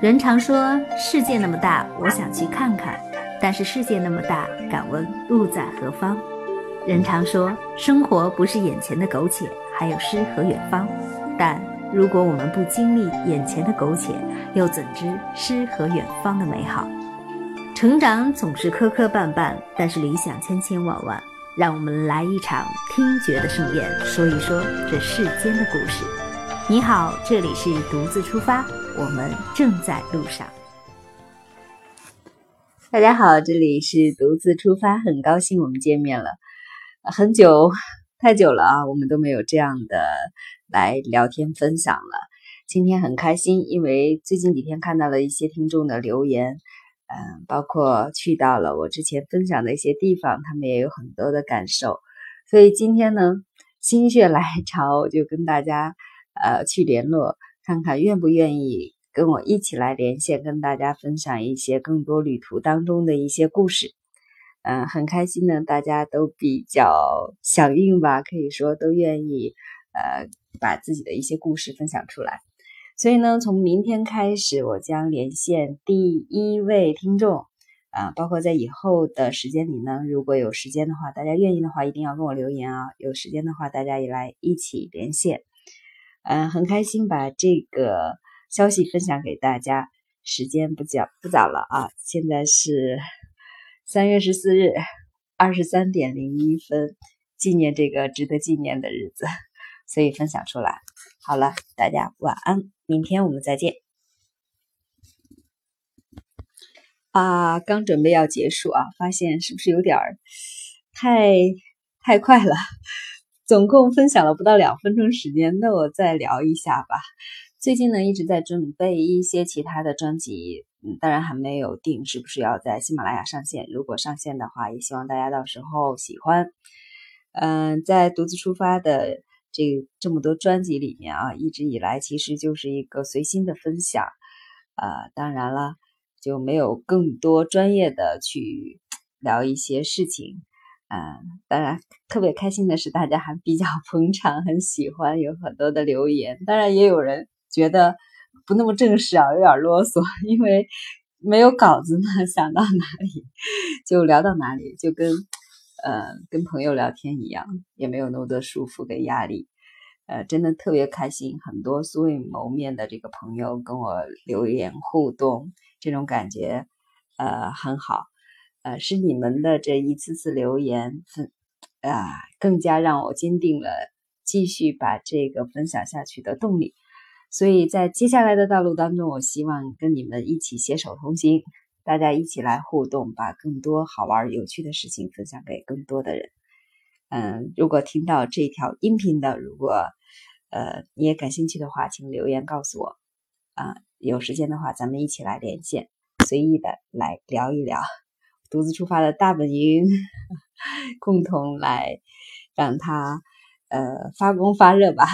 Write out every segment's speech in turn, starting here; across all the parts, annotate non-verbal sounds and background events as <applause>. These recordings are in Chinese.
人常说世界那么大，我想去看看；但是世界那么大，敢问路在何方？人常说生活不是眼前的苟且，还有诗和远方。但如果我们不经历眼前的苟且，又怎知诗和远方的美好？成长总是磕磕绊绊，但是理想千千万万。让我们来一场听觉的盛宴，说一说这世间的故事。你好，这里是独自出发，我们正在路上。大家好，这里是独自出发，很高兴我们见面了。很久，太久了啊，我们都没有这样的来聊天分享了。今天很开心，因为最近几天看到了一些听众的留言。嗯，包括去到了我之前分享的一些地方，他们也有很多的感受。所以今天呢，心血来潮，就跟大家呃去联络，看看愿不愿意跟我一起来连线，跟大家分享一些更多旅途当中的一些故事。嗯，很开心呢，大家都比较响应吧，可以说都愿意呃把自己的一些故事分享出来。所以呢，从明天开始，我将连线第一位听众，啊，包括在以后的时间里呢，如果有时间的话，大家愿意的话，一定要跟我留言啊。有时间的话，大家也来一起连线，嗯，很开心把这个消息分享给大家。时间不早不早了啊，现在是三月十四日二十三点零一分，纪念这个值得纪念的日子，<laughs> 所以分享出来。好了，大家晚安。明天我们再见。啊，刚准备要结束啊，发现是不是有点儿太太快了？总共分享了不到两分钟时间，那我再聊一下吧。最近呢，一直在准备一些其他的专辑，嗯，当然还没有定是不是要在喜马拉雅上线。如果上线的话，也希望大家到时候喜欢。嗯，在独自出发的。这这么多专辑里面啊，一直以来其实就是一个随心的分享，呃，当然了，就没有更多专业的去聊一些事情，嗯，当然特别开心的是大家还比较 <laughs> 捧场，很喜欢，有很多的留言。当然也有人觉得不那么正式啊，有点啰嗦，<laughs> 因为没有稿子嘛，想到哪里就聊到哪里，就跟。呃，跟朋友聊天一样，也没有那么多束缚跟压力，呃，真的特别开心。很多素未谋面的这个朋友跟我留言互动，这种感觉呃很好。呃，是你们的这一次次留言分啊，更加让我坚定了继续把这个分享下去的动力。所以在接下来的道路当中，我希望跟你们一起携手同行。大家一起来互动，把更多好玩有趣的事情分享给更多的人。嗯，如果听到这条音频的，如果呃你也感兴趣的话，请留言告诉我。啊，有时间的话，咱们一起来连线，随意的来聊一聊。独自出发的大本营，共同来让它呃发光发热吧，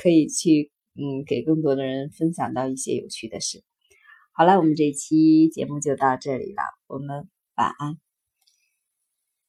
可以去嗯给更多的人分享到一些有趣的事。好了，我们这期节目就到这里了，我们晚安。